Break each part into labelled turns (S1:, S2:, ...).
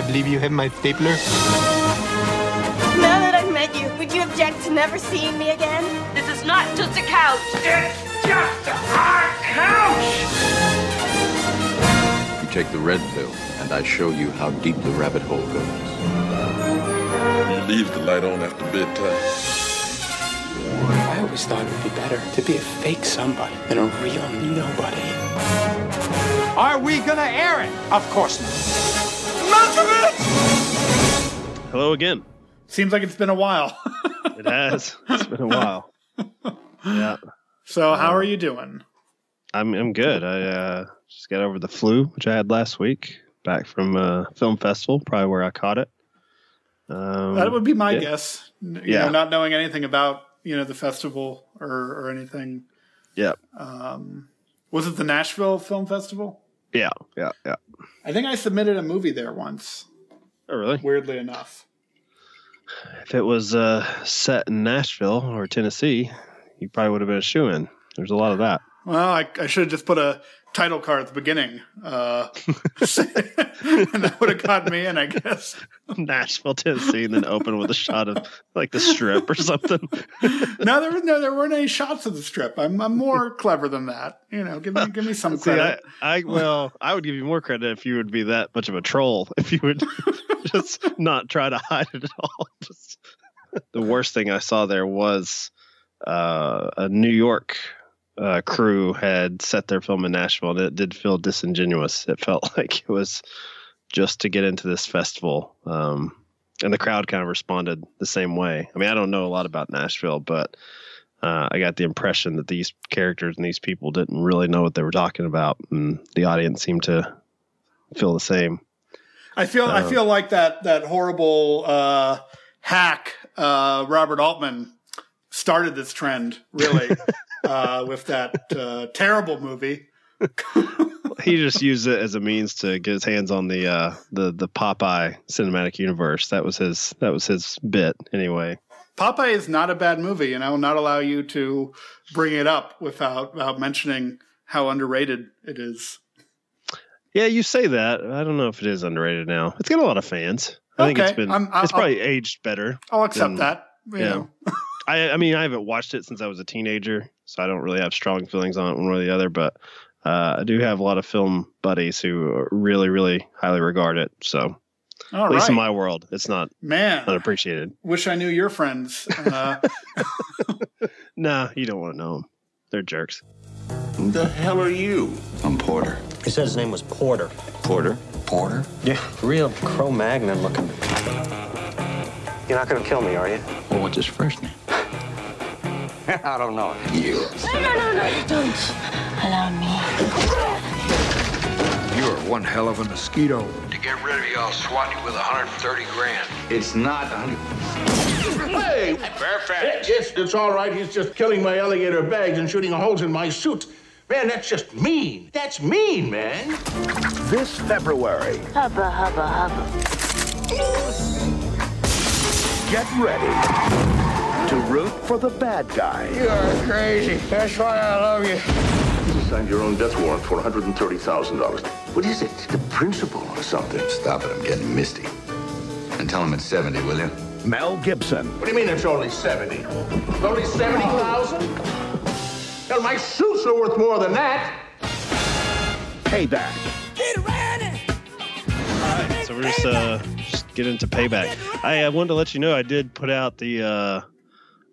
S1: I believe you have my stapler.
S2: Now that I've met you, would you object to never seeing me again?
S3: This is not just a couch.
S4: It's just our couch!
S5: You take the red pill, and I show you how deep the rabbit hole goes.
S6: You leave the light on after bedtime.
S1: I always thought it would be better to be a fake somebody than a real nobody.
S7: Are we gonna air it? Of course not.
S8: Hello again.
S9: Seems like it's been a while.
S8: It has. It's been a while. Yeah.
S9: so, how are you doing?
S8: I'm I'm good. I uh, just got over the flu, which I had last week, back from uh, film festival, probably where I caught it. Um,
S9: That would be my
S8: yeah.
S9: guess. You
S8: Yeah.
S9: know, not knowing anything about you know the festival or or anything.
S8: Yeah.
S9: Um, was it the Nashville Film Festival?
S8: Yeah. Yeah. Yeah.
S9: I think I submitted a movie there once.
S8: Oh, really?
S9: Weirdly enough.
S8: If it was uh, set in Nashville or Tennessee, you probably would have been a shoe in. There's a lot of that.
S9: Well, I, I should have just put a title card at the beginning, uh, and that would have gotten me in, I guess.
S8: Nashville, Tennessee, and then open with a shot of like the strip or something.
S9: No, there was no, there weren't any shots of the strip. I'm, I'm more clever than that. You know, give me, give me some
S8: See, I,
S9: credit.
S8: I well, I would give you more credit if you would be that much of a troll. If you would just not try to hide it at all. Just the worst thing I saw there was uh, a New York uh, crew had set their film in Nashville, and it did feel disingenuous. It felt like it was just to get into this festival. Um, and the crowd kind of responded the same way. I mean, I don't know a lot about Nashville, but uh, I got the impression that these characters and these people didn't really know what they were talking about, and the audience seemed to feel the same.
S9: I feel I
S8: Uh,
S9: feel like that that horrible uh, hack uh, Robert Altman started this trend really uh, with that uh, terrible movie.
S8: he just used it as a means to get his hands on the uh, the the Popeye cinematic universe. That was his that was his bit anyway.
S9: Popeye is not a bad movie, and I will not allow you to bring it up without without mentioning how underrated it is.
S8: Yeah, you say that. I don't know if it is underrated now. It's got a lot of fans. I think it's been
S9: I'll-
S8: it's probably aged better.
S9: I'll accept
S8: than-
S9: that. You
S8: yeah.
S9: know.
S8: I I mean I haven't watched it since I was a teenager, so I don't really have strong feelings on it one way or the other. But uh, I do have a lot of film buddies who really really highly regard it. So
S9: All
S8: at least in my world, it's not
S9: Man,
S8: unappreciated.
S9: wish I knew your friends. Uh,
S8: Nah, you don't want to know them. They're jerks.
S6: Who the hell are you?
S10: I'm Porter.
S11: He said his name was Porter.
S10: Porter? Porter?
S11: Yeah, real Cro Magnon looking. You're not gonna kill me, are you?
S10: Well, what's his first name?
S11: I don't know.
S10: You.
S2: No, no, no, no, don't allow me.
S4: You're one hell of a mosquito.
S12: To get rid of you, I'll swat you with 130 grand.
S10: It's not a hundred.
S4: Hey! Perfect! Yes, it's all right. He's just killing my alligator bags and shooting holes in my suit. Man, that's just mean. That's mean, man.
S13: This February,
S2: Hubba, hubba, hubba.
S13: get ready to root for the bad guy.
S4: You're crazy. That's why I love you.
S13: You signed your own death warrant for $130,000. What is it? The principal or something?
S10: Stop it, I'm getting misty. And tell him it's 70, will you?
S13: Mel Gibson,
S4: What do you mean it's only 70? It's only 70,000? Hell, my suits are worth more than that.
S13: Payback.
S8: So we're just uh just get into payback. I, I wanted to let you know I did put out the uh,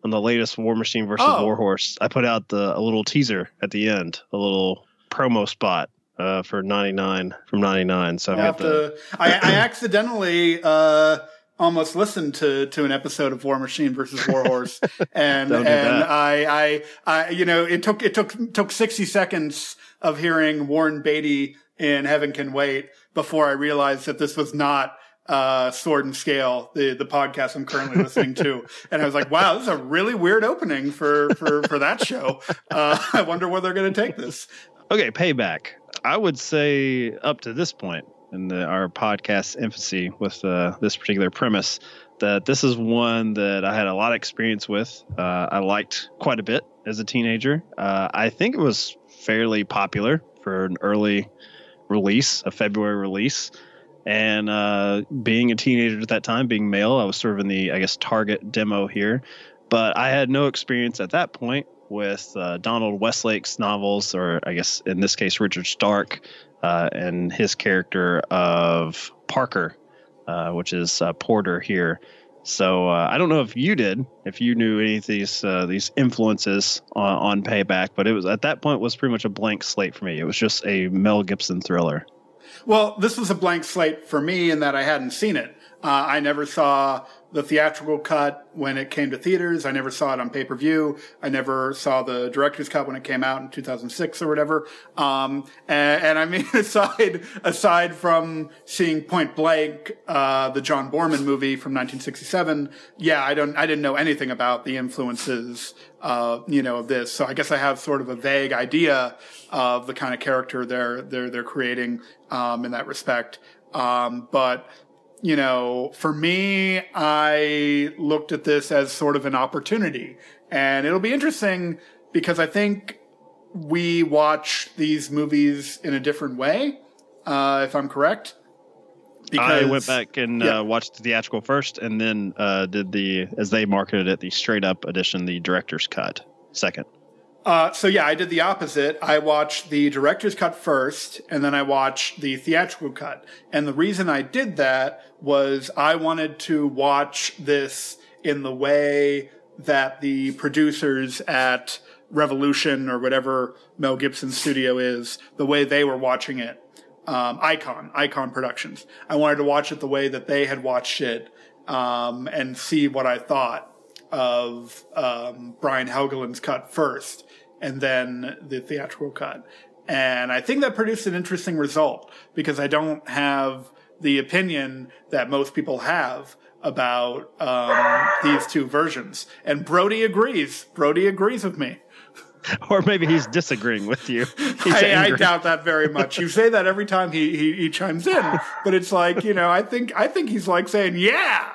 S8: on the latest War Machine versus
S9: Oh.
S8: Warhorse. I put out the a little teaser at the end, a little promo spot uh, for ninety nine from ninety nine. So I've
S9: I
S8: got
S9: have
S8: the
S9: to. I, I accidentally uh, almost listened to to an episode of War Machine versus Warhorse, and
S8: Don't do
S9: and
S8: that.
S9: I, I I you know it took it took took sixty seconds of hearing Warren Beatty in Heaven Can Wait before I realized that this was not. Uh, Sword and Scale, the, the podcast I'm currently listening to. And I was like, wow, this is a really weird opening for, for, for that show. Uh, I wonder where they're going to take this.
S8: Okay, payback. I would say up to this point in the, our podcast infancy with uh, this particular premise that this is one that I had a lot of experience with. Uh, I liked quite a bit as a teenager. Uh, I think it was fairly popular for an early release, a February release. And uh, being a teenager at that time, being male, I was sort of in the, I guess, target demo here. But I had no experience at that point with uh, Donald Westlake's novels, or I guess in this case, Richard Stark uh, and his character of Parker, uh, which is uh, Porter here. So uh, I don't know if you did, if you knew any of these uh, these influences on, on Payback, but it was at that point was pretty much a blank slate for me. It was just a Mel Gibson thriller.
S9: Well, this was a blank slate for me in that I hadn't seen it. Uh, I never saw the theatrical cut when it came to theaters. I never saw it on pay per view. I never saw the director's cut when it came out in 2006 or whatever. Um, and, and I mean, aside aside from seeing Point Blank, uh, the John Boorman movie from 1967, yeah, I don't, I didn't know anything about the influences, uh, you know, of this. So I guess I have sort of a vague idea of the kind of character they're they're they're creating um, in that respect. Um, but you know, for me, I looked at this as sort of an opportunity, and it'll be interesting because I think we watch these movies in a different way. Uh, if I'm correct.
S8: I went back and
S9: yeah.
S8: uh, watched the theatrical first, and then uh, did the as they marketed it, the straight up edition, the director's cut second.
S9: Uh, so yeah, I did the opposite. I watched the director's cut first, and then I watched the theatrical cut. And the reason I did that was I wanted to watch this in the way that the producers at Revolution or whatever Mel Gibson's studio is, the way they were watching it. Um, Icon, Icon Productions. I wanted to watch it the way that they had watched it, um, and see what I thought of um, Brian Helgeland's cut first, and then the theatrical cut. And I think that produced an interesting result because I don't have the opinion that most people have about um, these two versions. And Brody agrees. Brody agrees with me.
S8: Or maybe he's disagreeing with you.
S9: I, I doubt that very much. You say that every time he, he he chimes in, but it's like you know. I think I think he's like saying, "Yeah,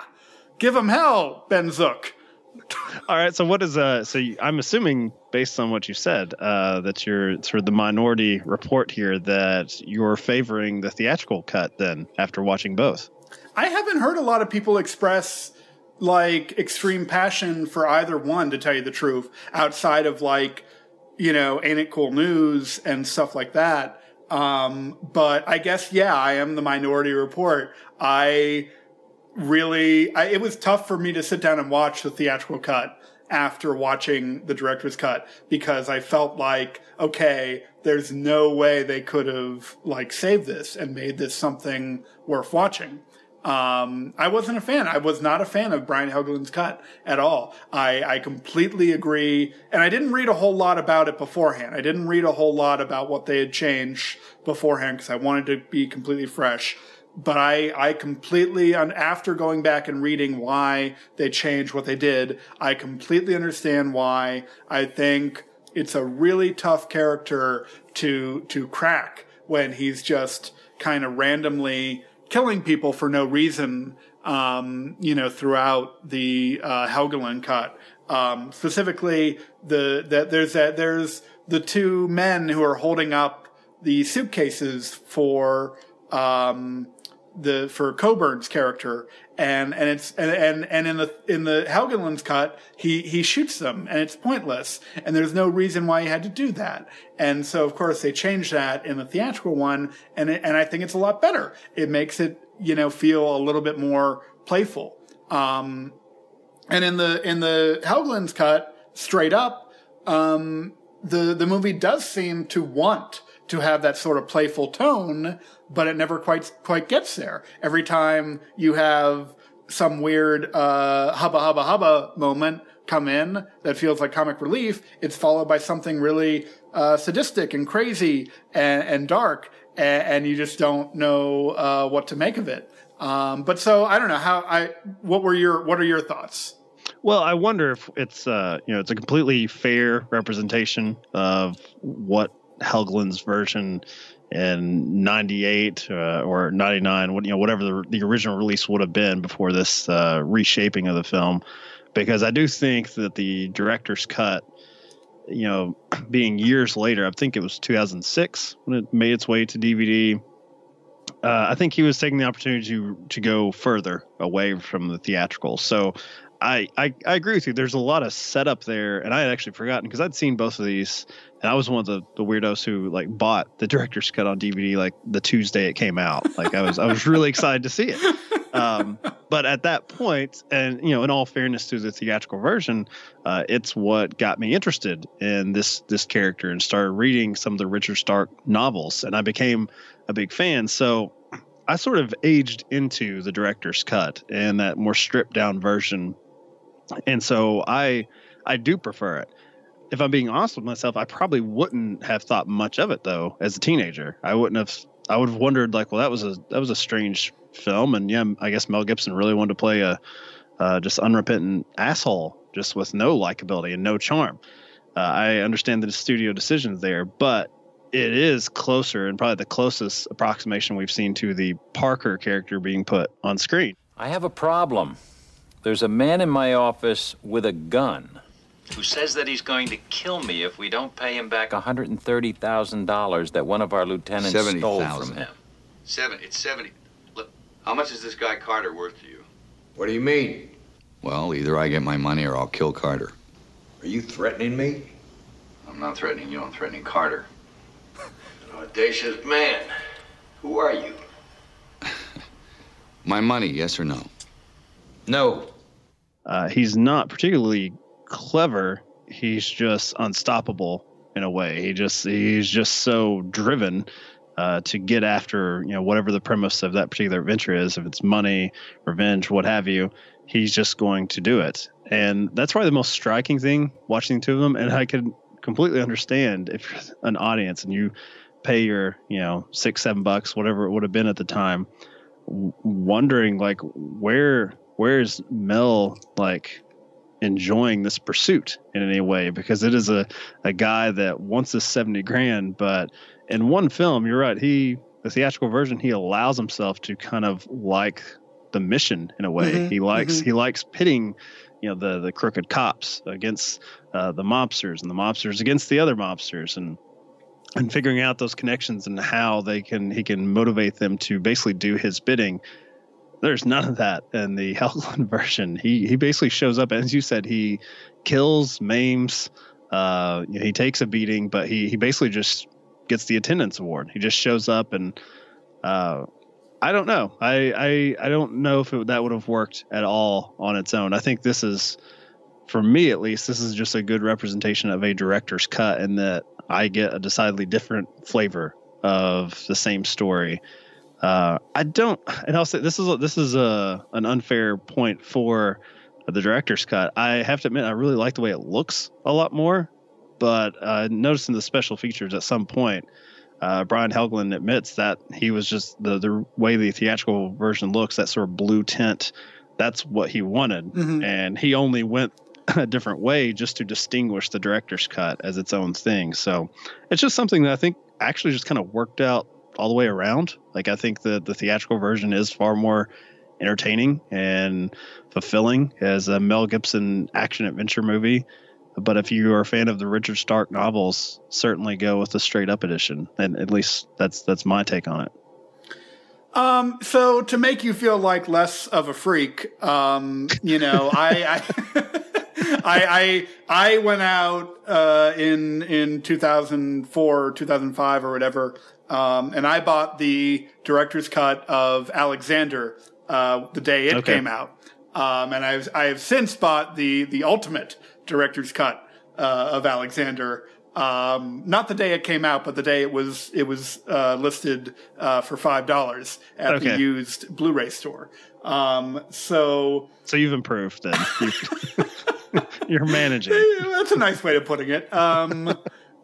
S9: give him hell, Ben Zook."
S8: All right. So what is uh? So I'm assuming based on what you said, uh, that you're sort of the minority report here that you're favoring the theatrical cut. Then after watching both,
S9: I haven't heard a lot of people express like extreme passion for either one. To tell you the truth, outside of like you know, ain't it cool news and stuff like that. Um, but I guess yeah, I am the minority report. I really, I, it was tough for me to sit down and watch the theatrical cut after watching the director's cut because I felt like, okay, there's no way they could have like saved this and made this something worth watching. Um, I wasn't a fan. I was not a fan of Brian Helgeland's cut at all. I, I completely agree. And I didn't read a whole lot about it beforehand. I didn't read a whole lot about what they had changed beforehand because I wanted to be completely fresh but I, I completely, after going back and reading why they changed what they did, I completely understand why. I think it's a really tough character to, to crack when he's just kind of randomly killing people for no reason, um, you know, throughout the, uh, Helgeland cut. Um, specifically the, that there's that, there's the two men who are holding up the suitcases for, um, the for Coburn's character, and and it's and and, and in the in the Helgeland's cut, he he shoots them, and it's pointless, and there's no reason why he had to do that, and so of course they changed that in the theatrical one, and it, and I think it's a lot better. It makes it you know, feel a little bit more playful. Um, and in the in the Helgeland's cut, straight up, um, the the movie does seem to want to have that sort of playful tone, but it never quite quite gets there. Every time you have some weird uh, hubba hubba hubba moment come in that feels like comic relief, it's followed by something really uh, sadistic and crazy and, and dark, and, and, you just don't know uh, what to make of it. Um, but so I don't know how I. What were your What are your thoughts?
S8: Well, I wonder if it's uh, you know it's a completely fair representation of what Helgeland's version in 98 uh, or 99 what you know whatever the, the original release would have been before this uh, reshaping of the film. Because I do think that the director's cut you know being years later I think it was 2006 when it made its way to DVD uh, I think he was taking the opportunity to to go further away from the theatrical. So I, I, I agree with you. There's a lot of setup there, and I had actually forgotten because I'd seen both of these, and I was one of the, the weirdos who like bought the director's cut on DVD like the Tuesday it came out. Like I was I was really excited to see it. Um, but at that point, and you know, in all fairness to the theatrical version, uh, it's what got me interested in this this character and started reading some of the Richard Stark novels, and I became a big fan. So I sort of aged into the director's cut and that more stripped down version and so I I do prefer it. If I'm being honest with myself, I probably wouldn't have thought much of it though as a teenager. I wouldn't have. I would have wondered like, well, that was a that was a strange film, and yeah, I guess Mel Gibson really wanted to play a uh, just unrepentant asshole, just with no likability and no charm. Uh, I understand the studio decisions there, but it is closer and probably the closest approximation we've seen to the Parker character being put on screen.
S5: I have a problem. There's a man in my office with a gun who says that he's going to kill me if we don't pay him back $130,000 that one of our lieutenants 70, stole 000. from him.
S12: Seven. It's 70. Look, how much is this guy Carter worth to you?
S10: What do you mean?
S14: Well, either I get my money or I'll kill Carter.
S10: Are you threatening me?
S12: I'm not threatening you. I'm threatening Carter. An audacious man. Who are you?
S14: my money, yes or no?
S10: No.
S8: Uh, he's not particularly clever. He's just unstoppable in a way. He just he's just so driven uh, to get after you know whatever the premise of that particular adventure is. If it's money, revenge, what have you, he's just going to do it. And that's probably the most striking thing watching the two of them. And I could completely understand if an audience and you pay your you know six seven bucks whatever it would have been at the time, wondering like where where's Mel like enjoying this pursuit in any way? Because it is a, a guy that wants this 70 grand, but in one film, you're right, he, the theatrical version, he allows himself to kind of like the mission in a way. Mm-hmm, he likes, mm-hmm. he likes pitting, you know, the, the crooked cops against uh, the mobsters and the mobsters against the other mobsters and, and figuring out those connections and how they can he can motivate them to basically do his bidding there's none of that in the Helgeland version. He he basically shows up, as you said, he kills, maims, uh, he takes a beating, but he he basically just gets the attendance award. He just shows up, and uh, I don't know. I I I don't know if it, that would have worked at all on its own. I think this is, for me at least, this is just a good representation of a director's cut, in that I get a decidedly different flavor of the same story uh, I don't, and I'll say this is a, this is a an unfair point for the director's cut. I have to admit, I really like the way it looks a lot more, but uh, noticing the special features at some point, uh, Brian Helgeland admits that he was just the the way the theatrical version looks, that sort of blue tint. That's what he wanted, mm-hmm. and he only went a different way just to distinguish the director's cut as its own thing. So it's just something that I think actually just kind of worked out all the way around. Like I think the the theatrical version is far more entertaining and fulfilling as a Mel Gibson action adventure movie. But if you are a fan of the Richard Stark novels, certainly go with the straight up edition. And at least that's that's my take on it.
S9: Um, so to make you feel like less of a freak, um, you know, I, I I, I I went out uh, in in 2004, 2005, or whatever, Um, and I bought the director's cut of Alexander uh, the day it
S8: Okay.
S9: came out. Um, and I've, I have since bought the, the ultimate director's cut uh, of Alexander. Um, not the day it came out, but the day it was it was uh, listed uh, for five dollars at the used Blu-ray store. Um, so
S8: So you've improved then. You- You're managing.
S9: that's a nice way of putting it.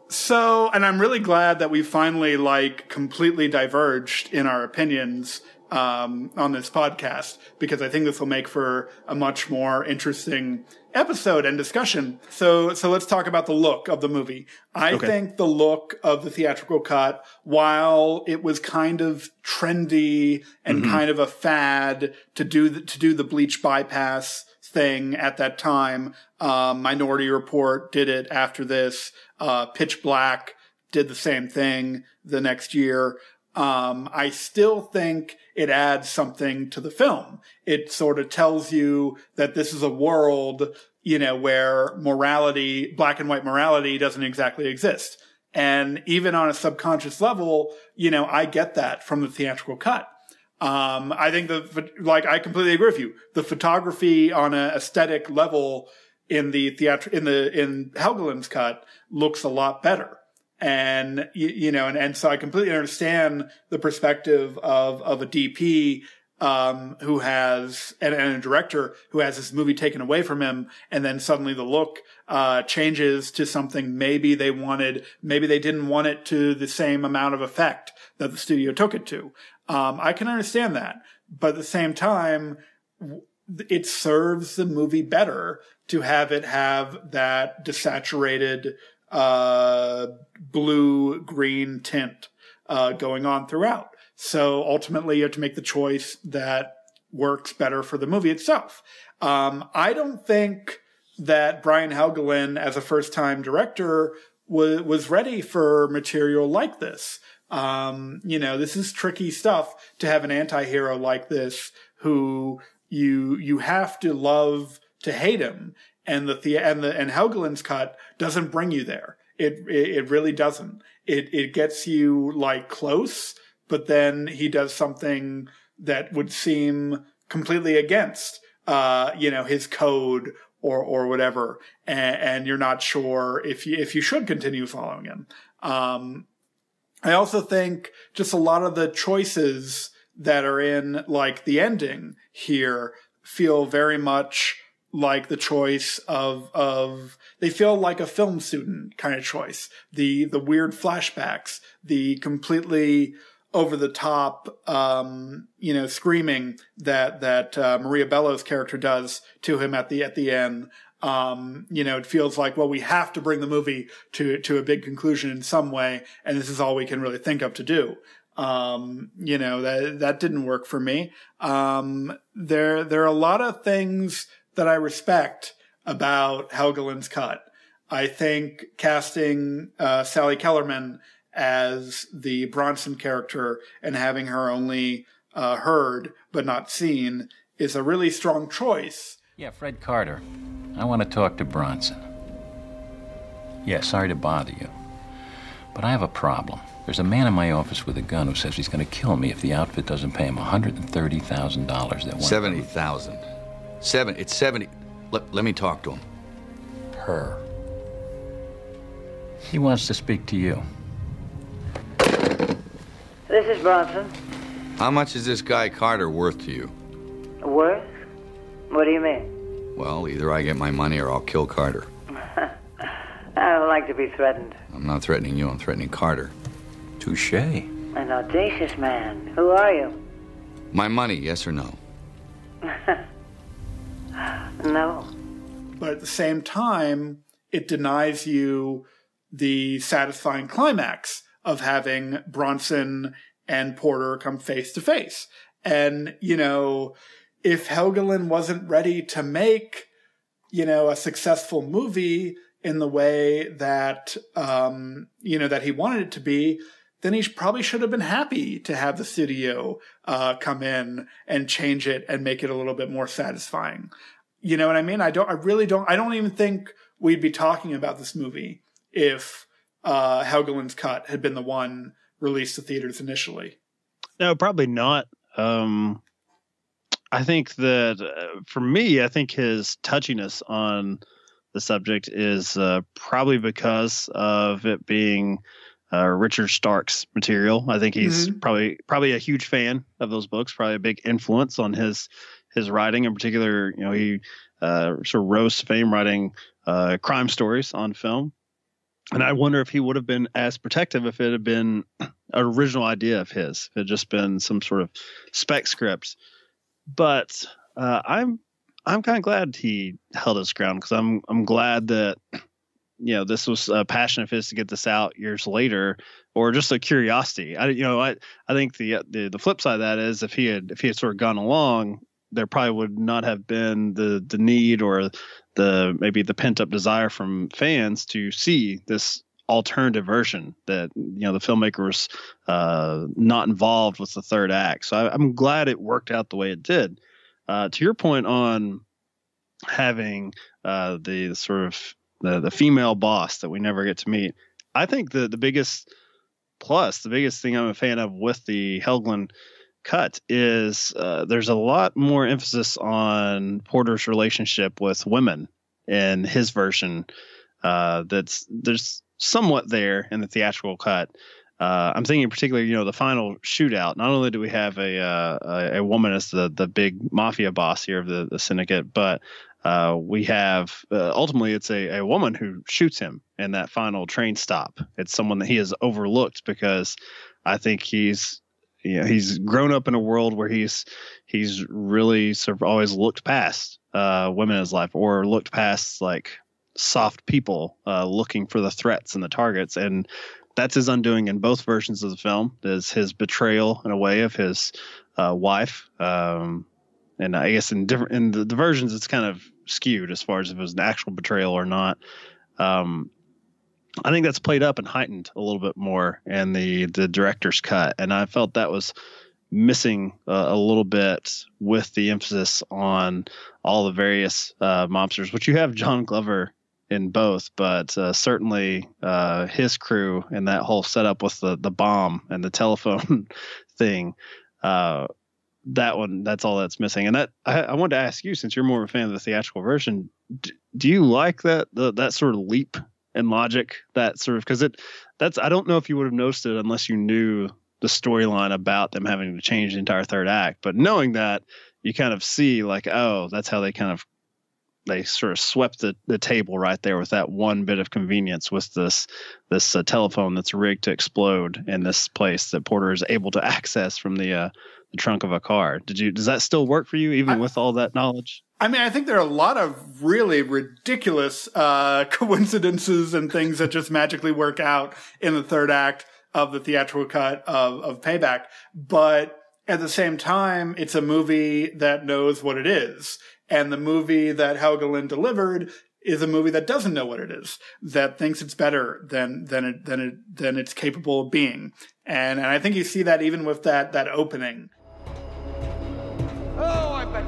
S9: So, and I'm really glad that we finally like completely diverged in our opinions um, on this podcast because I think this will make for a much more interesting episode and discussion. So, so let's talk about the look of the movie. I
S8: Okay.
S9: think the look of the theatrical cut, while it was kind of trendy and
S8: Mhm.
S9: kind of a fad to do the, to do the bleach bypass thing at that time. Um, Minority Report did it after this. Uh, Pitch Black did the same thing the next year. Um, I still think it adds something to the film. It sort of tells you that this is a world, you know, where morality, black and white morality doesn't exactly exist. And even on a subconscious level, you know, I get that from the theatrical cut. Um, I think the, like, I completely agree with you. The photography on a aesthetic level in the theatr in the, in Helgeland's cut looks a lot better. And, you, you know, and, and so I completely understand the perspective of, of a DP, um, who has, and, and a director who has this movie taken away from him. And then suddenly the look, uh, changes to something maybe they wanted, maybe they didn't want it to the same amount of effect that the studio took it to. Um, I can understand that, but at the same time, it serves the movie better to have it have that desaturated, uh, blue green tint, uh, going on throughout. So ultimately you have to make the choice that works better for the movie itself. Um, I don't think that Brian Helgeland as a first time director was, was ready for material like this. Um, you know, this is tricky stuff to have an anti-hero like this who you, you have to love to hate him. And the, the and the, and Helgeland's cut doesn't bring you there. It, it, it really doesn't. It, it gets you like close, but then he does something that would seem completely against, uh, you know, his code or, or whatever. And, and you're not sure if you, if you should continue following him. Um, I also think just a lot of the choices that are in like the ending here feel very much like the choice of of they feel like a film student kind of choice. The the weird flashbacks, the completely over the top um you know screaming that that uh, Maria Bello's character does to him at the at the end um, you know, it feels like, well, we have to bring the movie to, to a big conclusion in some way. And this is all we can really think of to do. Um, you know, that, that didn't work for me. Um, there, there are a lot of things that I respect about Helgeland's cut. I think casting, uh, Sally Kellerman as the Bronson character and having her only, uh, heard but not seen is a really strong choice.
S5: Yeah, Fred Carter. I want to talk to Bronson. Yeah, sorry to bother you. But I have a problem. There's a man in my office with a gun who says he's going to kill me if the outfit doesn't pay him $130,000 that one.
S10: Seventy thousand. Seven. It's seventy. Let, let me talk to him.
S5: Her. He wants to speak to you.
S15: This is Bronson.
S10: How much is this guy Carter worth to you?
S15: Worth? What do you mean?
S10: Well, either I get my money or I'll kill Carter.
S15: I don't like to be threatened.
S10: I'm not threatening you. I'm threatening Carter.
S5: Touche.
S15: An audacious man. Who are you?
S10: My money, yes or no?
S15: No.
S9: but at the same time, it denies you the satisfying climax of having Bronson and Porter come face to face. And, you know, if Helgeland wasn't ready to make, you know, a successful movie in the way that, um, you know, that he wanted it to be, then he probably should have been happy to have the studio, uh, come in and change it and make it a little bit more satisfying. You know what I mean? I don't, I really don't, I don't even think we'd be talking about this movie if, uh, Helgeland's cut had been the one released to theaters initially.
S8: No, probably not. Um, I think that uh, for me, I think his touchiness on the subject is uh, probably because of it being uh, Richard Stark's material. I think he's mm-hmm. probably probably a huge fan of those books. Probably a big influence on his his writing. In particular, you know, he uh, sort of rose to fame writing uh, crime stories on film. And I wonder if he would have been as protective if it had been an original idea of his, if it had just been some sort of spec script. But uh, I'm I'm kind of glad he held his ground because I'm I'm glad that you know this was a passion of his to get this out years later, or just a curiosity. I you know I I think the the the flip side of that is if he had if he had sort of gone along, there probably would not have been the the need or the maybe the pent up desire from fans to see this alternative version that you know the filmmaker was uh, not involved with the third act. So I, am glad it worked out the way it did. Uh, to your point on having uh, the sort of the, the female boss that we never get to meet, I think the the biggest plus, the biggest thing I'm a fan of with the Helgeland cut is uh, there's a lot more emphasis on Porter's relationship with women in his version. Uh, that's there's somewhat there in the theatrical cut. Uh, I'm thinking particularly, you know, the final shootout. Not only do we have a uh, a, a, woman as the the big mafia boss here of the, the syndicate, but uh, we have uh, ultimately it's a, a woman who shoots him in that final train stop. It's someone that he has overlooked because I think he's you know, he's grown up in a world where he's he's really sort of always looked past uh, women in his life or looked past like soft people uh, looking for the threats and the targets and that's his undoing in both versions of the film is his betrayal in a way of his uh, wife um, and i guess in different in the, the, versions it's kind of skewed as far as if it was an actual betrayal or not um, I think that's played up and heightened a little bit more in the the director's cut, and I felt that was missing uh, a little bit with the emphasis on all the various uh, mobsters, which you have John Glover in both, but uh, certainly uh, his crew and that whole setup with the the bomb and the telephone thing. That one, that's all that's missing. And that I, I, wanted to ask you, since you're more of a fan of the theatrical version, do, do you like that the, that sort of leap in logic that sort of because it that's I don't know if you would have noticed it unless you knew the storyline about them having to change the entire third act. But knowing that, you kind of see like, oh, that's how they kind of they sort of swept the, the table right there with that one bit of convenience with this this uh, telephone that's rigged to explode in this place that Porter is able to access from the uh, the trunk of a car. Did you does that still work for you even I, with all that knowledge?
S9: I mean, I think there are a lot of really ridiculous uh, coincidences and things that just magically work out in the third act of the theatrical cut of, of Payback. But at the same time, it's a movie that knows what it is. And the movie that Helgeland delivered is a movie that doesn't know what it is, that thinks it's better than than it than it than it's capable of being. And and I think you see that even with that that opening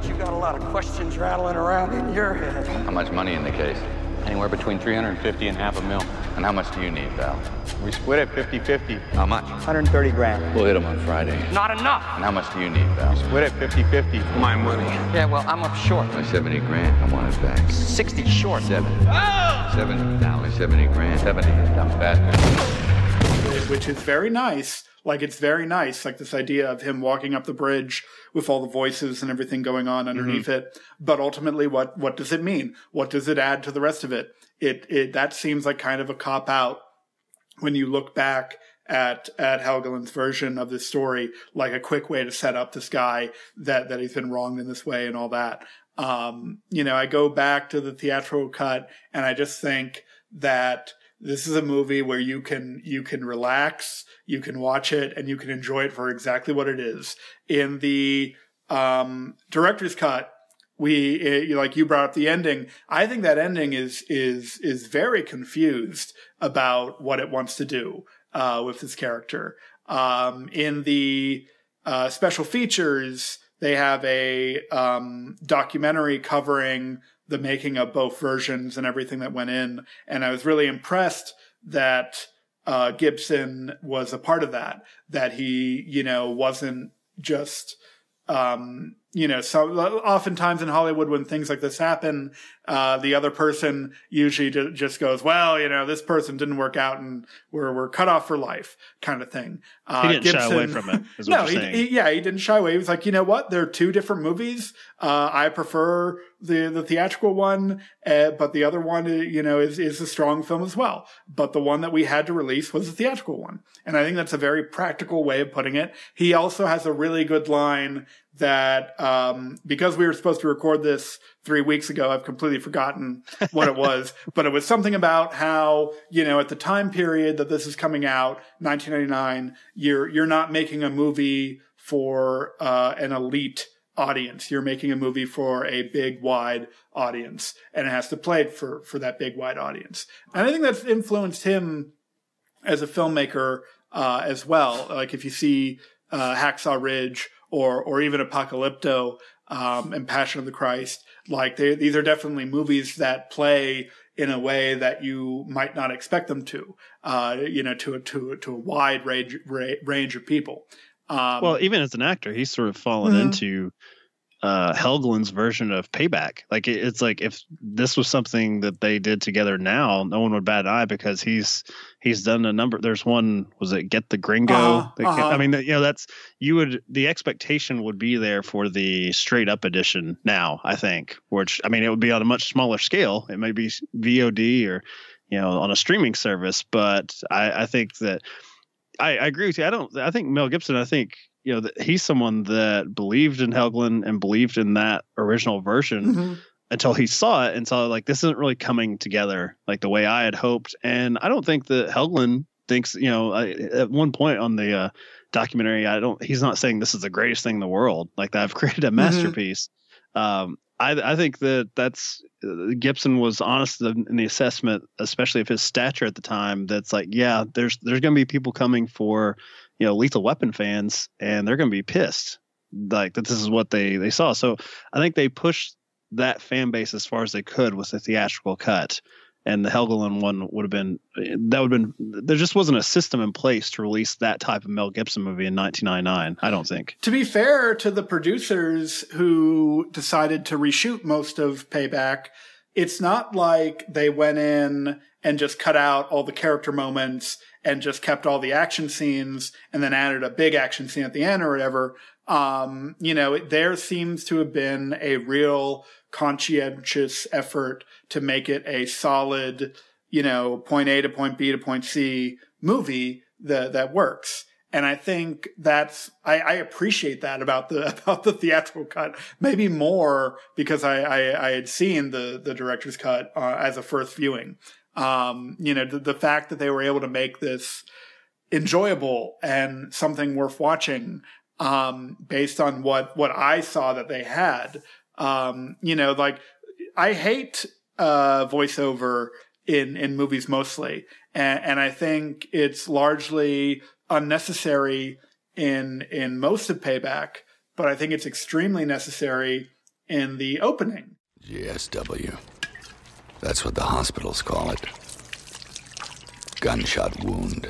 S1: bet you got a lot of questions rattling around in your head.
S10: How much money in the case?
S11: Anywhere between 350 and half a mil.
S10: And how much do you need, Val?
S11: We split it 50-50.
S10: How much?
S11: 130 grand.
S10: We'll hit him on Friday.
S1: Not enough.
S10: And how much do you need, Val?
S11: We split it 50-50.
S6: My money.
S1: Yeah, well, I'm up short.
S10: My 70 grand. I want it back.
S1: 60 short.
S10: 70. Oh! 70. Now 70 grand. 70 is dumb fast.
S9: Which is very nice like it's very nice, like this idea of him walking up the bridge with all the voices and everything going on underneath mm-hmm. it. But ultimately, what what does it mean? What does it add to the rest of it? It it that seems like kind of a cop out when you look back at at Helgeland's version of this story, like a quick way to set up this guy that that he's been wronged in this way and all that. Um, you know, I go back to the theatrical cut and I just think that this is a movie where you can you can relax, you can watch it, and you can enjoy it for exactly what it is. In the um, director's cut, we it, like you brought up the ending. I think that ending is is is very confused about what it wants to do uh, with this character. Um, in the uh, special features, they have a um, documentary covering the making of both versions and everything that went in. And I was really impressed that uh, Gibson was a part of that. That he, you know, wasn't just um, you know, so oftentimes in Hollywood, when things like this happen, uh, the other person usually just goes, well, you know, this person didn't work out and we're, we're cut off for life kind of thing.
S8: Uh, he didn't Gibson, shy away from it.
S9: no, he, he, yeah, he didn't shy away. He was like, you know what? There are two different movies. Uh, I prefer the, the theatrical one, uh, but the other one, uh, you know, is, is a strong film as well. But the one that we had to release was the theatrical one. And I think that's a very practical way of putting it. He also has a really good line that um, because we were supposed to record this three weeks ago, I've completely forgotten what it was, but it was something about how you know at the time period that this is coming out, 1999, you're you're not making a movie for uh, an elite audience. You're making a movie for a big, wide audience, and it has to play it for for that big, wide audience. And I think that's influenced him as a filmmaker uh, as well. Like if you see uh, Hacksaw Ridge or or even Apocalypto um, and Passion of the Christ. Like they, these are definitely movies that play in a way that you might not expect them to. Uh, you know, to a, to to a wide range range of people. Um,
S8: well, even as an actor, he's sort of fallen mm-hmm. into uh, Helgeland's version of Payback. Like it, it's like if this was something that they did together now, no one would bat an eye because he's he's done a number. There's one was it Get the Gringo? Uh-huh, uh-huh. I mean, you know, that's you would the expectation would be there for the straight up edition now. I think, which I mean, it would be on a much smaller scale. It may be VOD or you know on a streaming service, but I, I think that. I, I agree with you. I don't. I think Mel Gibson. I think you know, that he's someone that believed in Helgeland and believed in that original version mm-hmm. until he saw it and saw like this isn't really coming together like the way I had hoped. And I don't think that Helgeland thinks, you know, I, at one point on the uh, documentary, I don't. He's not saying this is the greatest thing in the world. Like I've created a mm-hmm. masterpiece. Mm-hmm. Um, I, I think that that's uh, Gibson was honest in the assessment, especially of his stature at the time. That's like, yeah, there's there's going to be people coming for you know Lethal Weapon fans, and they're going to be pissed like that. This is what they they saw. So I think they pushed that fan base as far as they could with the theatrical cut. And the Helgeland one would have been that would have been there just wasn't a system in place to release that type of Mel Gibson movie in 1999. I don't think.
S9: To be fair to the producers who decided to reshoot most of Payback, it's not like they went in and just cut out all the character moments and just kept all the action scenes and then added a big action scene at the end or whatever. Um, you know, there seems to have been a real conscientious effort to make it a solid, you know, point A to point B to point C movie that, that works. And I think that's, I, I, appreciate that about the, about the theatrical cut, maybe more because I, I, I had seen the, the director's cut uh, as a first viewing. Um, you know, the, the fact that they were able to make this enjoyable and something worth watching, um, based on what, what I saw that they had. Um, you know, like I hate, uh, voiceover in, in movies mostly. And, and I think it's largely unnecessary in, in most of Payback, but I think it's extremely necessary in the opening.
S16: GSW. That's what the hospitals call it. Gunshot wound.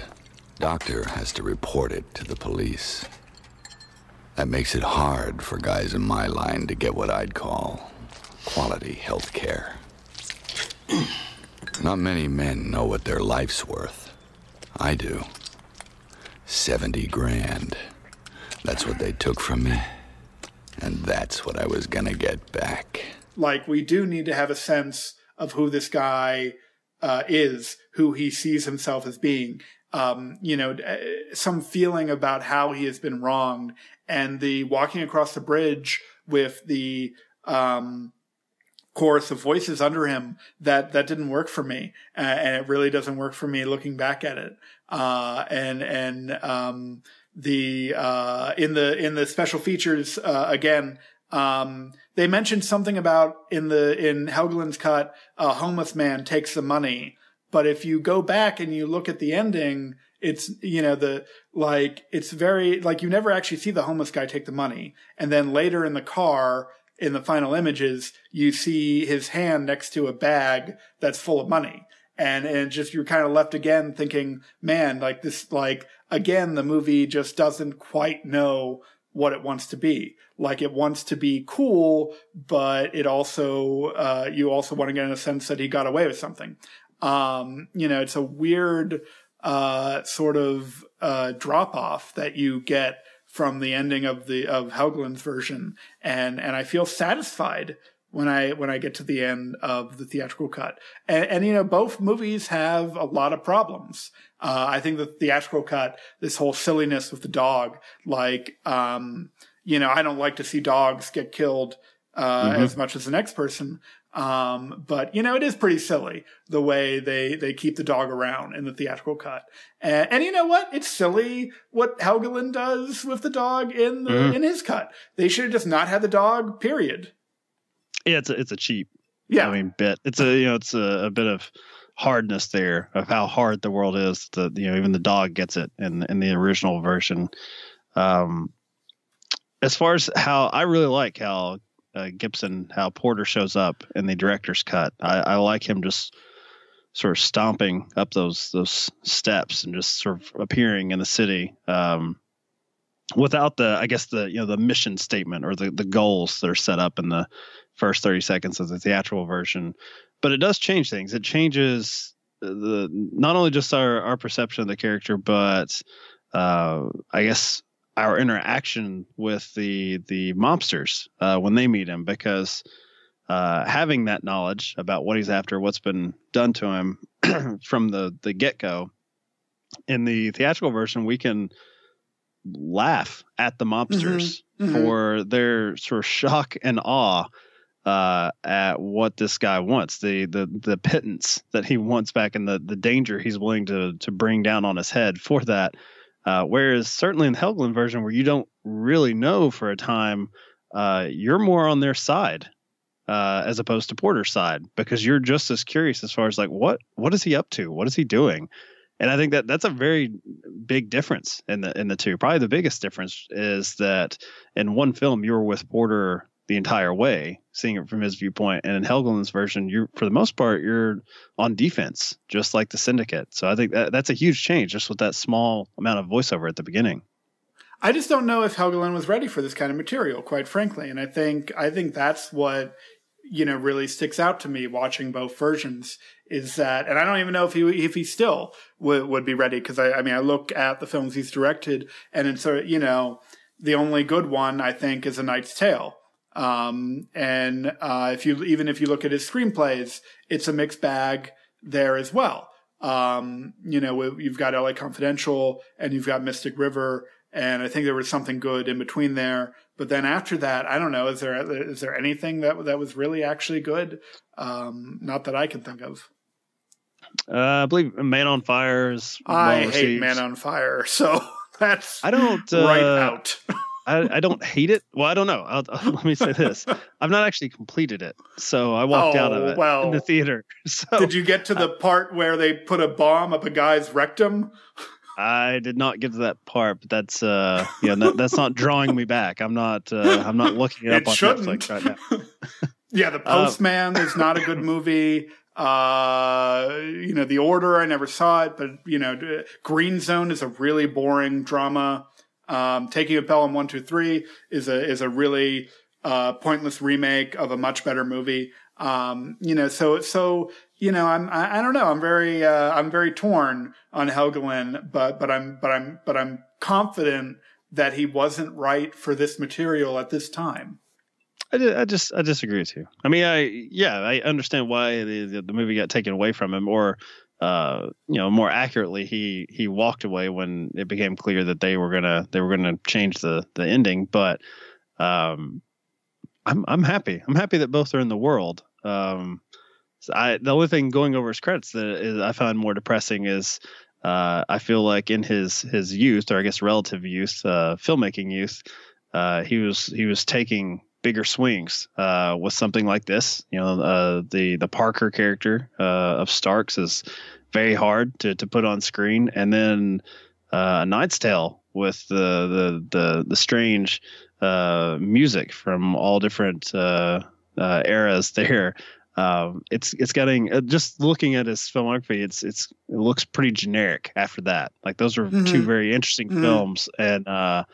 S16: Doctor has to report it to the police. That makes it hard for guys in my line to get what I'd call quality health care. Not many men know what their life's worth. I do. 70 grand. That's what they took from me. And that's what I was gonna get back.
S9: Like, we do need to have a sense of who this guy uh, is, who he sees himself as being. Um, you know, uh, some feeling about how he has been wronged, and the walking across the bridge with the um, chorus of voices under him that that didn't work for me, uh, and it really doesn't work for me looking back at it. Uh, and and um, the uh, in the in the special features uh, again, um, they mentioned something about in the in Helgeland's cut, a homeless man takes the money. But if you go back and you look at the ending, it's you know the like it's very like you never actually see the homeless guy take the money, and then later in the car in the final images you see his hand next to a bag that's full of money, and and just you're kind of left again thinking, man, like this, like again, the movie just doesn't quite know what it wants to be. Like it wants to be cool, but it also uh, you also want to get in a sense that he got away with something. Um, you know, it's a weird uh, sort of uh, drop off that you get from the ending of the of Helgeland's version, and and I feel satisfied when I when I get to the end of the theatrical cut. And, and you know, both movies have a lot of problems. Uh, I think the theatrical cut, this whole silliness with the dog, like, um, you know, I don't like to see dogs get killed uh, mm-hmm. as much as the next person. Um, but you know, it is pretty silly the way they, they keep the dog around in the theatrical cut. And, and you know what? It's silly what Helgeland does with the dog in the, mm-hmm. in his cut. They should have just not had the dog, period.
S8: Yeah, it's a, it's a cheap, yeah. I mean, bit. It's a, you know, it's a, a bit of hardness there of how hard the world is. That you know, even the dog gets it in, in the original version. Um, as far as how I really like how uh, Gibson, how Porter shows up in the director's cut. I, I, like him just sort of stomping up those those steps and just sort of appearing in the city um, without the, I guess the you know the mission statement or the the goals that are set up in the first thirty seconds of the theatrical version. But it does change things. It changes the not only just our our perception of the character, but uh, I guess our interaction with the the mobsters uh, when they meet him because uh, having that knowledge about what he's after, what's been done to him from the the get go. In the theatrical version, we can laugh at the mobsters mm-hmm. Mm-hmm. for their sort of shock and awe uh, at what this guy wants, the the the pittance that he wants back, and the the danger he's willing to to bring down on his head for that. Uh, whereas certainly in the Helgeland version, where you don't really know for a time, uh, you're more on their side uh, as opposed to Porter's side because you're just as curious as far as like what what is he up to, what is he doing, and I think that that's a very big difference in the in the two. Probably the biggest difference is that in one film you were with Porter the entire way, seeing it from his viewpoint. And in Helgeland's version, you're for the most part you're on defense, just like the Syndicate. So I think that, that's a huge change, just with that small amount of voiceover at the beginning.
S9: I just don't know if Helgeland was ready for this kind of material, quite frankly. And I think I think that's what you know really sticks out to me watching both versions is that, and I don't even know if he if he still would would be ready because I, I mean I look at the films he's directed and it's a you know the only good one I think is A Knight's Tale um, and uh, if you even if you look at his screenplays, it's a mixed bag there as well. Um, you know, you've got LA Confidential and you've got Mystic River, and I think there was something good in between there. But then after that, I don't know. Is there is there anything that that was really actually good? Um, not that I can think of.
S8: Uh, I believe Man on Fire is.
S9: I hate Man on Fire, so that's
S8: I don't uh,
S9: right out.
S8: I, I don't hate it. Well, I don't know. I'll, I'll, let me say this: I've not actually completed it, so I walked oh, out of oh, it well, in the theater. So,
S9: did you get to the part where they put a bomb up a guy's rectum?
S8: I did not get to that part, but that's uh, yeah, that, that's not drawing me back. I'm not, uh, I'm not looking it up it on shouldn't. Netflix right now.
S9: yeah, The uh, Postman is not a good movie. Uh, you know, The Order, I never saw it, but you know, Green Zone is a really boring drama. Um, Taking of Pelham One Two Three is a is a really uh, pointless remake of a much better movie. Um, you know, so so you know, I'm I, I don't know. I'm very uh, I'm very torn on Helgeland, but but I'm but I'm but I'm confident that he wasn't right for this material at this time.
S8: I, I just I disagree with you. I mean, I yeah, I understand why the the movie got taken away from him, or uh, you know, more accurately, he he walked away when it became clear that they were gonna they were gonna change the the ending. But um, I'm I'm happy. I'm happy that both are in the world. Um, so I the only thing going over his credits that is I find more depressing is uh, I feel like in his his youth or I guess relative youth, uh, filmmaking youth, uh, he was he was taking bigger swings uh, with something like this. You know, uh, the the Parker character uh, of Stark's is very hard to, to put on screen, and then uh, a Knight's Tale with the the the, the strange uh, music from all different uh, eras there. um, it's it's getting uh, just looking at his filmography, it's it's it looks pretty generic after that. Like those are mm-hmm. two very interesting mm-hmm. films, and uh,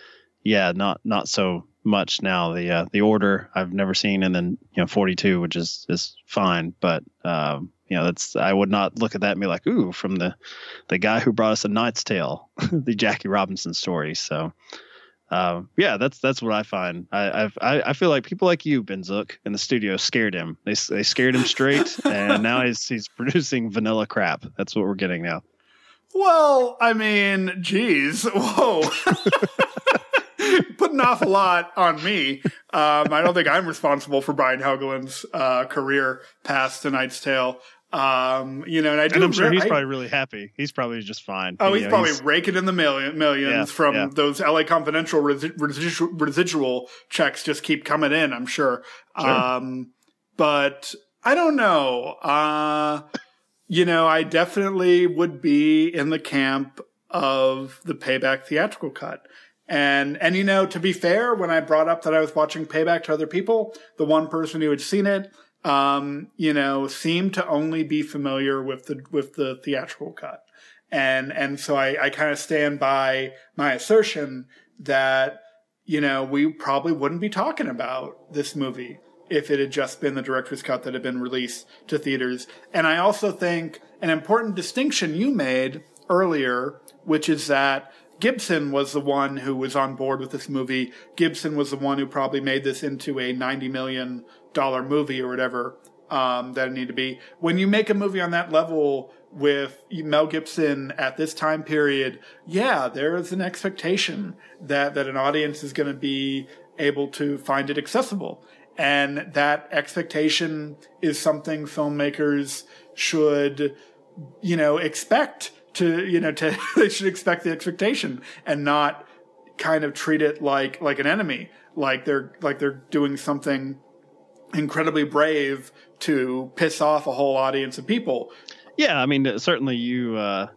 S8: yeah, not not so much now. The uh, the order I've never seen, and then you know 42, which is is fine, but um, you know that's I would not look at that and be like, ooh, from the the guy who brought us a Knight's Tale, the Jackie Robinson story. So um, yeah, that's that's what I find. I I've, i I feel like people like you, Ben Zook, in the studio scared him. They they scared him straight, and now he's he's producing vanilla crap. That's what we're getting now.
S9: Well, I mean, geez, whoa. Put an awful lot on me. Um, I don't think I'm responsible for Brian Helgeland's uh, career past Tonight's Tale. Um, you know, and I do.
S8: And I'm sure he's I, probably really happy. He's probably just fine.
S9: Oh, he's know, probably he's, raking in the million, millions yeah, from yeah. those LA Confidential residual, residual checks. Just keep coming in. I'm sure. sure. Um, but I don't know. Uh, you know, I definitely would be in the camp of the payback theatrical cut. And, and you know, to be fair, when I brought up that I was watching Payback to other people, the one person who had seen it um, you know, seemed to only be familiar with the with the theatrical cut, and and so I, I kind of stand by my assertion that you know we probably wouldn't be talking about this movie if it had just been the director's cut that had been released to theaters. And I also think an important distinction you made earlier, which is that Gibson was the one who was on board with this movie. Gibson was the one who probably made this into a 90 million dollar movie or whatever um, that it needed to be. When you make a movie on that level with Mel Gibson at this time period, yeah, there is an expectation that that an audience is going to be able to find it accessible, and that expectation is something filmmakers should, you know, expect to you know to they should expect the expectation and not kind of treat it like like an enemy like they're like they're doing something incredibly brave to piss off a whole audience of people.
S8: Yeah, I mean, certainly you, uh,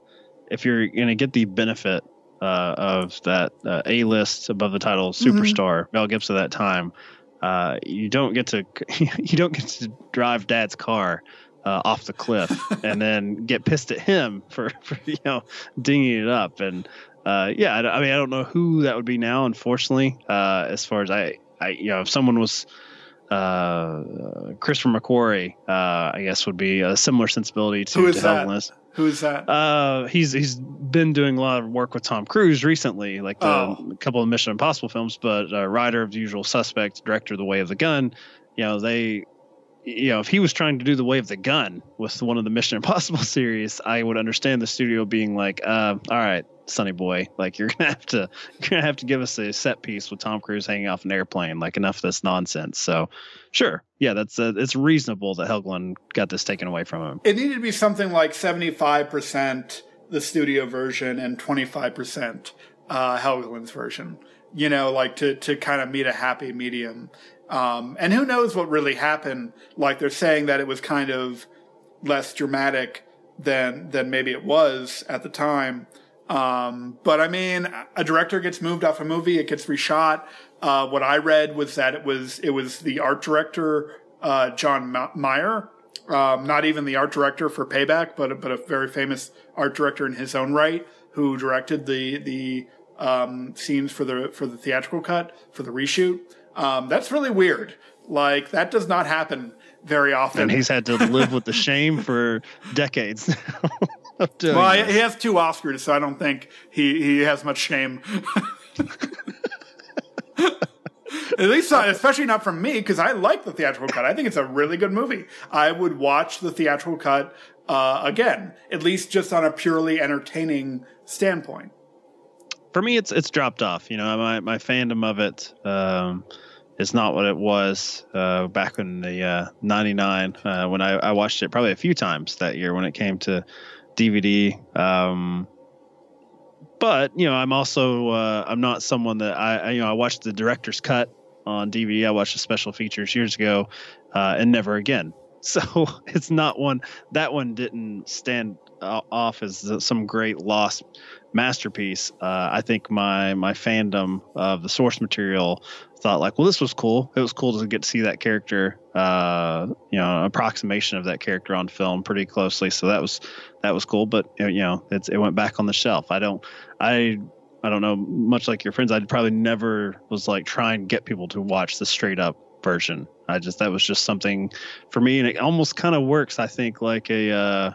S8: if you're going to get the benefit uh, of that uh, A list above the title mm-hmm. superstar mm-hmm. Mel Gibson at that time, uh, you don't get to you don't get to drive Dad's car. Uh, off the cliff and then get pissed at him for, for you know dinging it up and uh, yeah I, I, mean I don't know who that would be now unfortunately as far as I I you know if someone was uh, Christopher McQuarrie, uh, I guess, would be a similar sensibility to,
S9: Who is
S8: to
S9: that? Who is that?
S8: Uh, he's he's been doing a lot of work with Tom Cruise recently, like the, oh. a couple of Mission Impossible films. But uh, writer of The Usual Suspect, director of The Way of the Gun, you know they you know, if he was trying to do the way of the gun with one of the Mission Impossible series, I would understand the studio being like, uh, all right, Sonny boy, like you're gonna have to you're gonna have to give us a set piece with Tom Cruise hanging off an airplane, like enough of this nonsense. So, sure, yeah, that's uh, it's reasonable that Helgeland got this taken away from him.
S9: It needed to be something like seventy five percent the studio version and twenty five percent uh, Helgeland's version. You know, like to to kind of meet a happy medium. Um, and who knows what really happened? Like they're saying that it was kind of less dramatic than than maybe it was at the time. Um, but I mean, a director gets moved off a movie, it gets reshot. Uh, what I read was that it was it was the art director uh, John Myhre, um, not even the art director for Payback, but but a very famous art director in his own right who directed the the um, scenes for the for the theatrical cut for the reshoot. Um, that's really weird. Like that does not happen very often.
S8: And he's had to live with the shame for decades
S9: well, I, he has two Oscars, so I don't think he, he has much shame. At least, not, especially not from me, because I like the theatrical cut. I think it's a really good movie. I would watch the theatrical cut uh, again, at least just on a purely entertaining standpoint.
S8: For me, it's it's dropped off. You know, my my fandom of it um, is not what it was uh, back in the '99 uh, uh, when I, I watched it probably a few times that year when it came to DVD. Um, but you know, I'm also uh, I'm not someone that I, I, you know I watched the director's cut on DVD. I watched the special features years ago, uh, and never again. so it's not one that one didn't stand off as some great lost masterpiece. Uh, I think my my fandom of the source material thought like, well, this was cool. It was cool to get to see that character, uh, you know, approximation of that character on film pretty closely. So that was that was cool. But you know, it's it went back on the shelf. I don't, I I don't know. Much like your friends, I probably never was like try and get people to watch the straight up version. I just that was just something for me, and it almost kind of works. I think like a uh,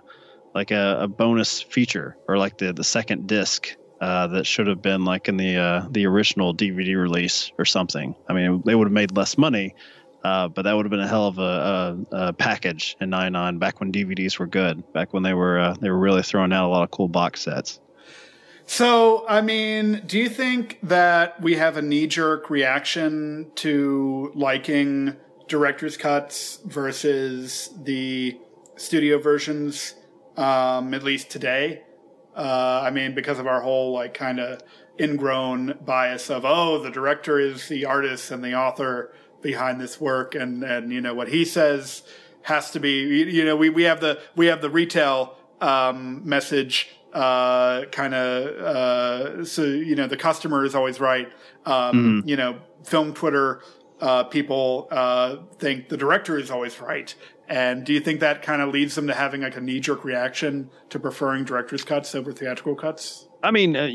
S8: like a, a bonus feature or like the the second disc uh, that should have been like in the uh, the original DVD release or something. I mean, they would have made less money, uh, but that would have been a hell of a, a, a package in '99 back when DVDs were good, back when they were uh, they were really throwing out a lot of cool box sets.
S9: So, I mean, do you think that we have a knee jerk reaction to liking director's cuts versus the studio versions, um, at least today? Uh, I mean, because of our whole, like, kind of ingrown bias of, oh, the director is the artist and the author behind this work, and, and you know, what he says has to be, you know, we, we have the, we have the retail um, message uh, kind of uh, so you know the customer is always right. Um, mm-hmm. You know, film Twitter uh, people uh, think the director is always right. And do you think that kind of leads them to having like a knee jerk reaction to preferring director's cuts over theatrical cuts?
S8: I mean, uh,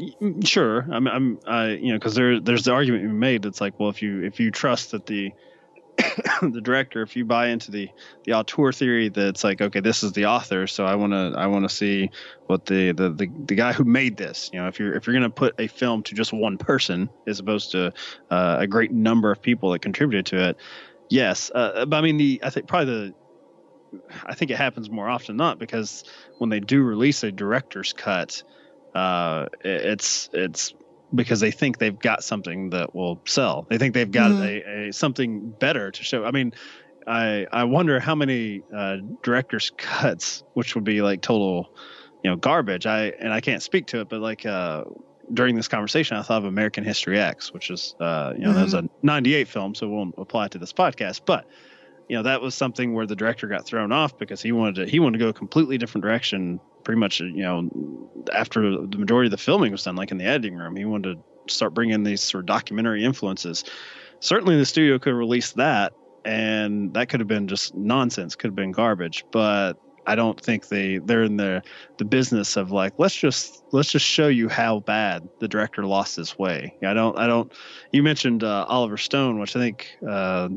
S8: sure. I'm, I'm, I, you know, because there, there's the argument you made. That's like, well, if you, if you trust that the the director, if you buy into the the auteur theory that's like, okay, this is the author, so I want to I want to see what the, the the the guy who made this. You know, if you're if you're to put a film to just one person as opposed to uh, a great number of people that contributed to it, yes. Uh, but I mean, the I think probably the I think it happens more often not because when they do release a director's cut, uh, it's it's because they think they've got something that will sell. They think they've got mm-hmm. a, a, something better to show. I mean, I I wonder how many uh, director's cuts, which would be like total, you know, garbage. I and I can't speak to it, but like uh, during this conversation, I thought of American History X, which is uh, you know mm-hmm. that was a '98 film, so it won't apply to this podcast, but you know that was something where the director got thrown off because he wanted to he wanted to go a completely different direction pretty much you know after the majority of the filming was done like in the editing room he wanted to start bringing these sort of documentary influences certainly the studio could release that and that could have been just nonsense could have been garbage but I don't think they they're in the the business of like let's just let's just show you how bad the director lost his way. I don't I don't. You mentioned uh, Oliver Stone, which I think uh,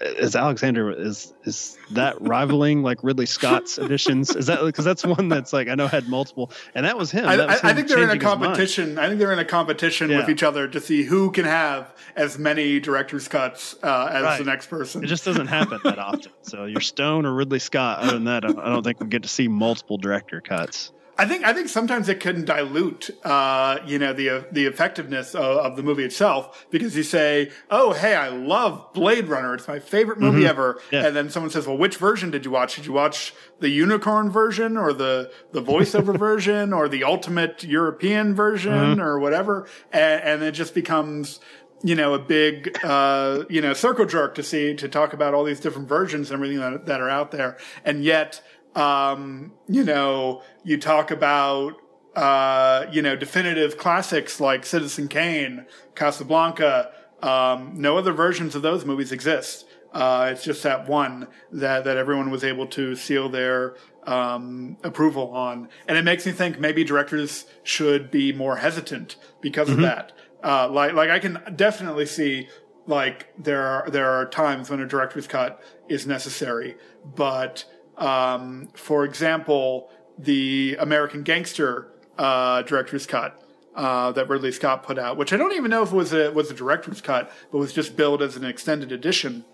S8: is Alexander is is that rivaling like Ridley Scott's editions? Is that because that's one that's like I know had multiple, and that was him.
S9: I,
S8: was
S9: I, him I think they're in a competition. I think they're in a competition yeah. with each other to see who can have as many director's cuts uh, as right. the next person.
S8: It just doesn't happen that often. So you're Stone or Ridley Scott. Other than that, I don't think we get to see multiple director cuts.
S9: I think I think sometimes it can dilute, uh, you know, the the effectiveness of, of, the movie itself because you say, "Oh, hey, I love Blade Runner; it's my favorite movie mm-hmm. ever," yeah. and then someone says, "Well, which version did you watch? Did you watch the unicorn version, or the the voiceover version, or the ultimate European version, mm-hmm. or whatever?" And, and it just becomes you know, a big, uh, you know, circle jerk to see, to talk about all these different versions and everything that, that are out there. And yet, um, you know, you talk about, uh, you know, definitive classics like Citizen Kane, Casablanca. Um, no other versions of those movies exist. Uh, it's just that one that, that everyone was able to seal their um, approval on. And it makes me think maybe directors should be more hesitant because mm-hmm. of that. Uh, like, like I can definitely see like there are, there are times when a director's cut is necessary, but um, for example, the American Gangster uh, director's cut uh, that Ridley Scott put out, which I don't even know if it was a was a director's cut, but was just billed as an extended edition.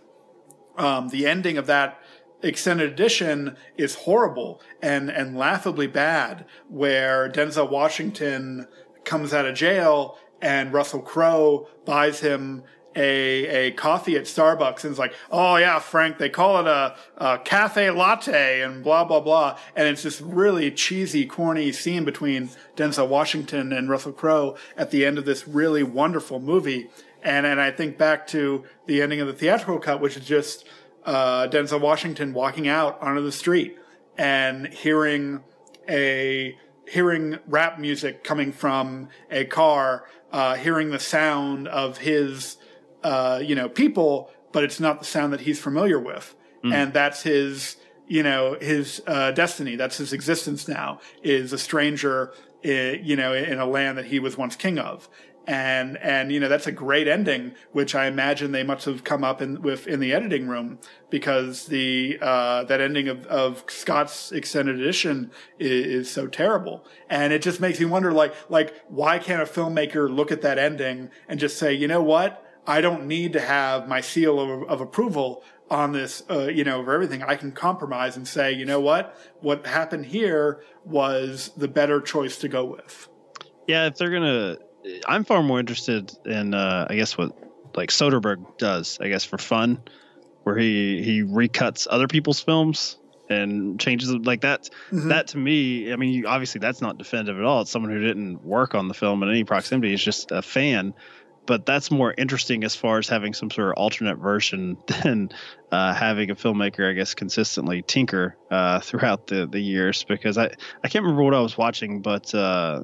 S9: Um, the ending of that extended edition is horrible and and laughably bad, where Denzel Washington comes out of jail and Russell Crowe buys him a a coffee at Starbucks and it's like, oh yeah, Frank, they call it a, a cafe latte and blah blah blah, and it's this really cheesy, corny scene between Denzel Washington and Russell Crowe at the end of this really wonderful movie, and and I think back to the ending of the theatrical cut, which is just uh, Denzel Washington walking out onto the street and hearing a hearing rap music coming from a car, uh, hearing the sound of his uh, you know people, but it's not the sound that he's familiar with, mm. and that's his you know his uh, destiny. That's his existence now is a stranger, you know, in a land that he was once king of and and you know that's a great ending, which I imagine they must have come up in with in the editing room because the uh, that ending of, of Scott's extended edition is, is, so terrible, and it just makes me wonder like like why can't a filmmaker look at that ending and just say, you know what, I don't need to have my seal of, of approval on this, uh, you know, for everything. I can compromise and say, you know what, what happened here was the better choice to go with.
S8: Yeah, if they're gonna I'm far more interested in, uh, I guess, what like Soderbergh does, I guess, for fun, where he he recuts other people's films and changes like that. Mm-hmm. That to me, I mean, obviously that's not definitive at all. It's someone who didn't work on the film in any proximity. He's just a fan. But that's more interesting as far as having some sort of alternate version than uh, having a filmmaker, I guess, consistently tinker uh, throughout the, the years. Because I, I can't remember what I was watching, but uh,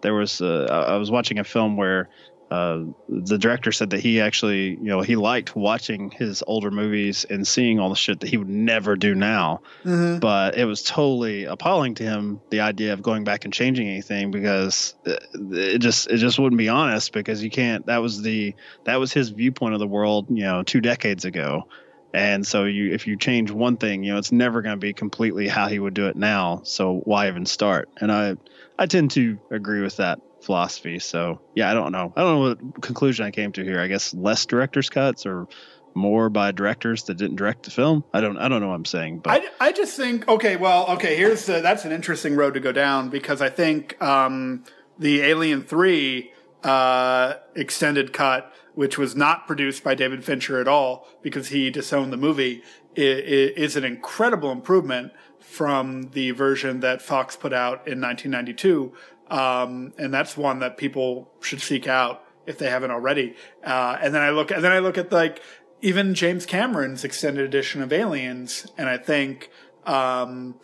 S8: there was uh, I was watching a film where uh, the director said that he actually, you know, he liked watching his older movies and seeing all the shit that he would never do now. Mm-hmm. But it was totally appalling to him the idea of going back and changing anything because it just it just wouldn't be honest because you can't. That was the that was his viewpoint of the world, you know, two decades ago. And so you if you change one thing, you know, it's never going to be completely how he would do it now. So why even start? And I I tend to agree with that philosophy. So yeah, I don't know. I don't know what conclusion I came to here. I guess less director's cuts or more by directors that didn't direct the film. I don't I don't know what I'm saying, but
S9: I, I just think okay, well, okay, here's the, that's an interesting road to go down because I think um, the Alien 3 uh, extended cut which was not produced by David Fincher at all because he disowned the movie is an incredible improvement from the version that Fox put out in 1992. Um, and that's one that people should seek out if they haven't already. Uh, and then I look, and then I look at like even James Cameron's extended edition of Aliens, and I think, um,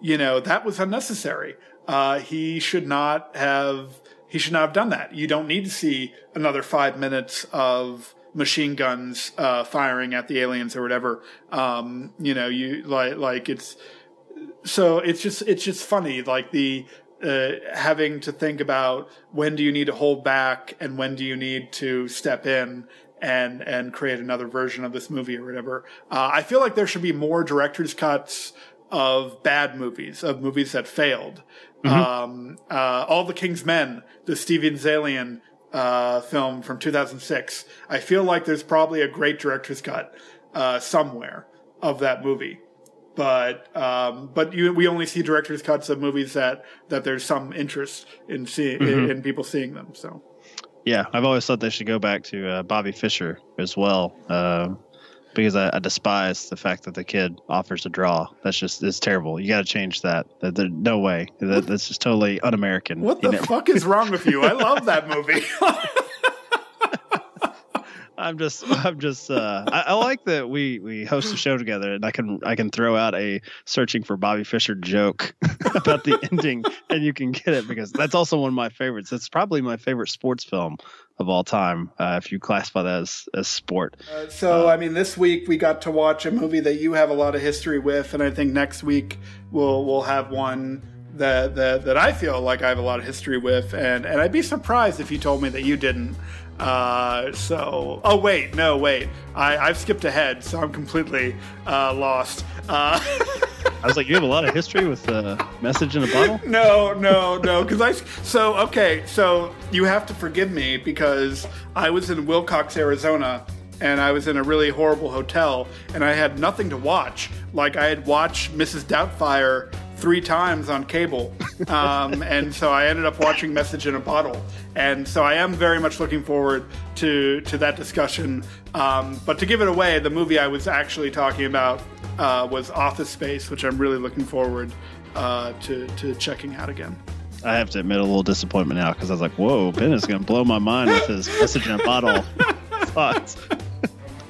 S9: you know, that was unnecessary. Uh, he should not have, he should not have done that. You don't need to see another five minutes of, machine guns uh, firing at the aliens or whatever. Um, you know, you like like it's so it's just it's just funny like the uh, having to think about when do you need to hold back and when do you need to step in and and create another version of this movie or whatever. Uh, I feel like there should be more director's cuts of bad movies, of movies that failed. Mm-hmm. Um, uh, All the King's Men, the Steven Zaillian uh, film from 2006. I feel like there's probably a great director's cut uh, somewhere of that movie but um, but you, we only see director's cuts of movies that that there's some interest in seeing mm-hmm. in, in, people seeing them. So
S8: yeah, I've always thought they should go back to uh, Bobby Fischer as well. Uh, because I, I, despise the fact that the kid offers a draw. That's just it's terrible. You got to change that. That no way. That, that's just totally un-American.
S9: What the fuck is wrong with you? I love that movie.
S8: I'm just, I'm just, uh, I, I, like that we we host a show together, and I can I can throw out a searching for Bobby Fischer joke about the ending, and you can get it because that's also one of my favorites. It's probably my favorite sports film of all time, uh, if you classify that as as sport.
S9: Uh, so, uh, I mean, this week we got to watch a movie that you have a lot of history with, and I think next week we'll we'll have one that that that I feel like I have a lot of history with, and and I'd be surprised if you told me that you didn't. Uh, so, oh wait, no, wait, I, I've skipped ahead, so I'm completely uh, lost. Uh,
S8: I was like, you have a lot of history with the message in a bottle.
S9: No, no, no, because I. So okay, so you have to forgive me because I was in Willcox, Arizona, and I was in a really horrible hotel, and I had nothing to watch. Like I had watched Mrs. Doubtfire three times on cable. Um, and so I ended up watching Message in a Bottle. And so I am very much looking forward to, to that discussion. Um, but to give it away, the movie I was actually talking about uh, was Office Space, which I'm really looking forward uh, to, to checking out again.
S8: I have to admit a little disappointment now because I was like, whoa, Ben is going to blow my mind with his Message in a Bottle thoughts.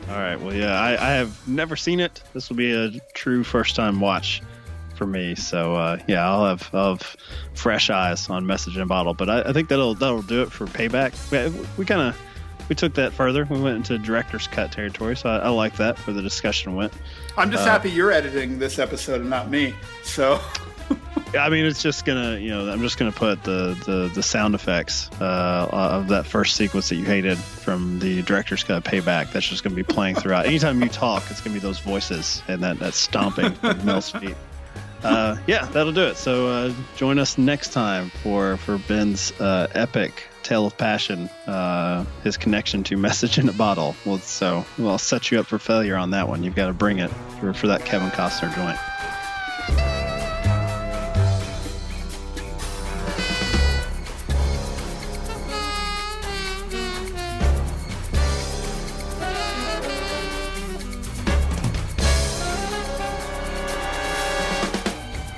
S8: All right. Well, yeah, I, I have never seen it. This will be a true first time watch for me. So uh, yeah, I'll have, I'll have fresh eyes on Message in Bottle. But I, I think that'll that'll do it for Payback. We, we kind of we took that further. We went into director's cut territory, so I, I like that where the discussion went.
S9: I'm just
S8: Uh,
S9: happy you're editing this episode and not me. So
S8: I mean, it's just gonna, you know, I'm just gonna put the the, the sound effects uh, of that first sequence that you hated from the director's cut payback. That's just gonna be playing throughout. Anytime you talk, it's gonna be those voices and that that stomping of Mel's feet. Uh, yeah, that'll do it. So uh, join us next time for for Ben's uh, epic tale of passion, uh, his connection to Message in a Bottle. Well, so we'll set you up for failure on that one. You've got to bring it for for that Kevin Costner joint.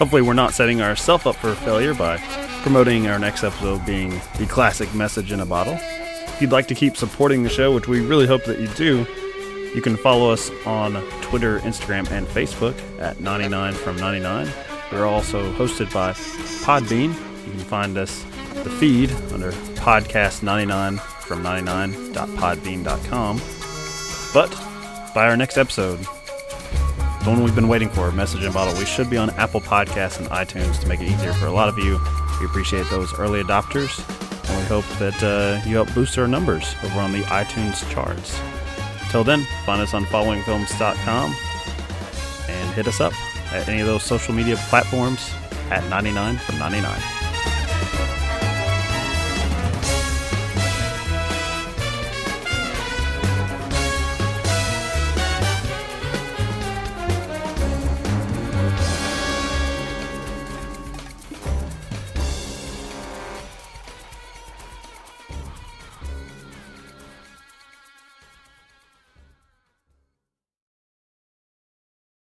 S17: Hopefully, we're not setting ourselves up for failure by promoting our next episode being the classic message in a bottle. If you'd like to keep supporting the show, which we really hope that you do, you can follow us on Twitter, Instagram, and Facebook at 99 from 99. We're also hosted by Podbean. You can find us the feed under podcast 99 from 99.podbean.com. But by our next episode, the one we've been waiting for, Message in Bottle, we should be on Apple Podcasts and iTunes to make it easier for a lot of you. We appreciate those early adopters, and we hope that uh, you help boost our numbers over on the iTunes charts. Till then, find us on followingfilms.com and hit us up at any of those social media platforms at 99 from 99.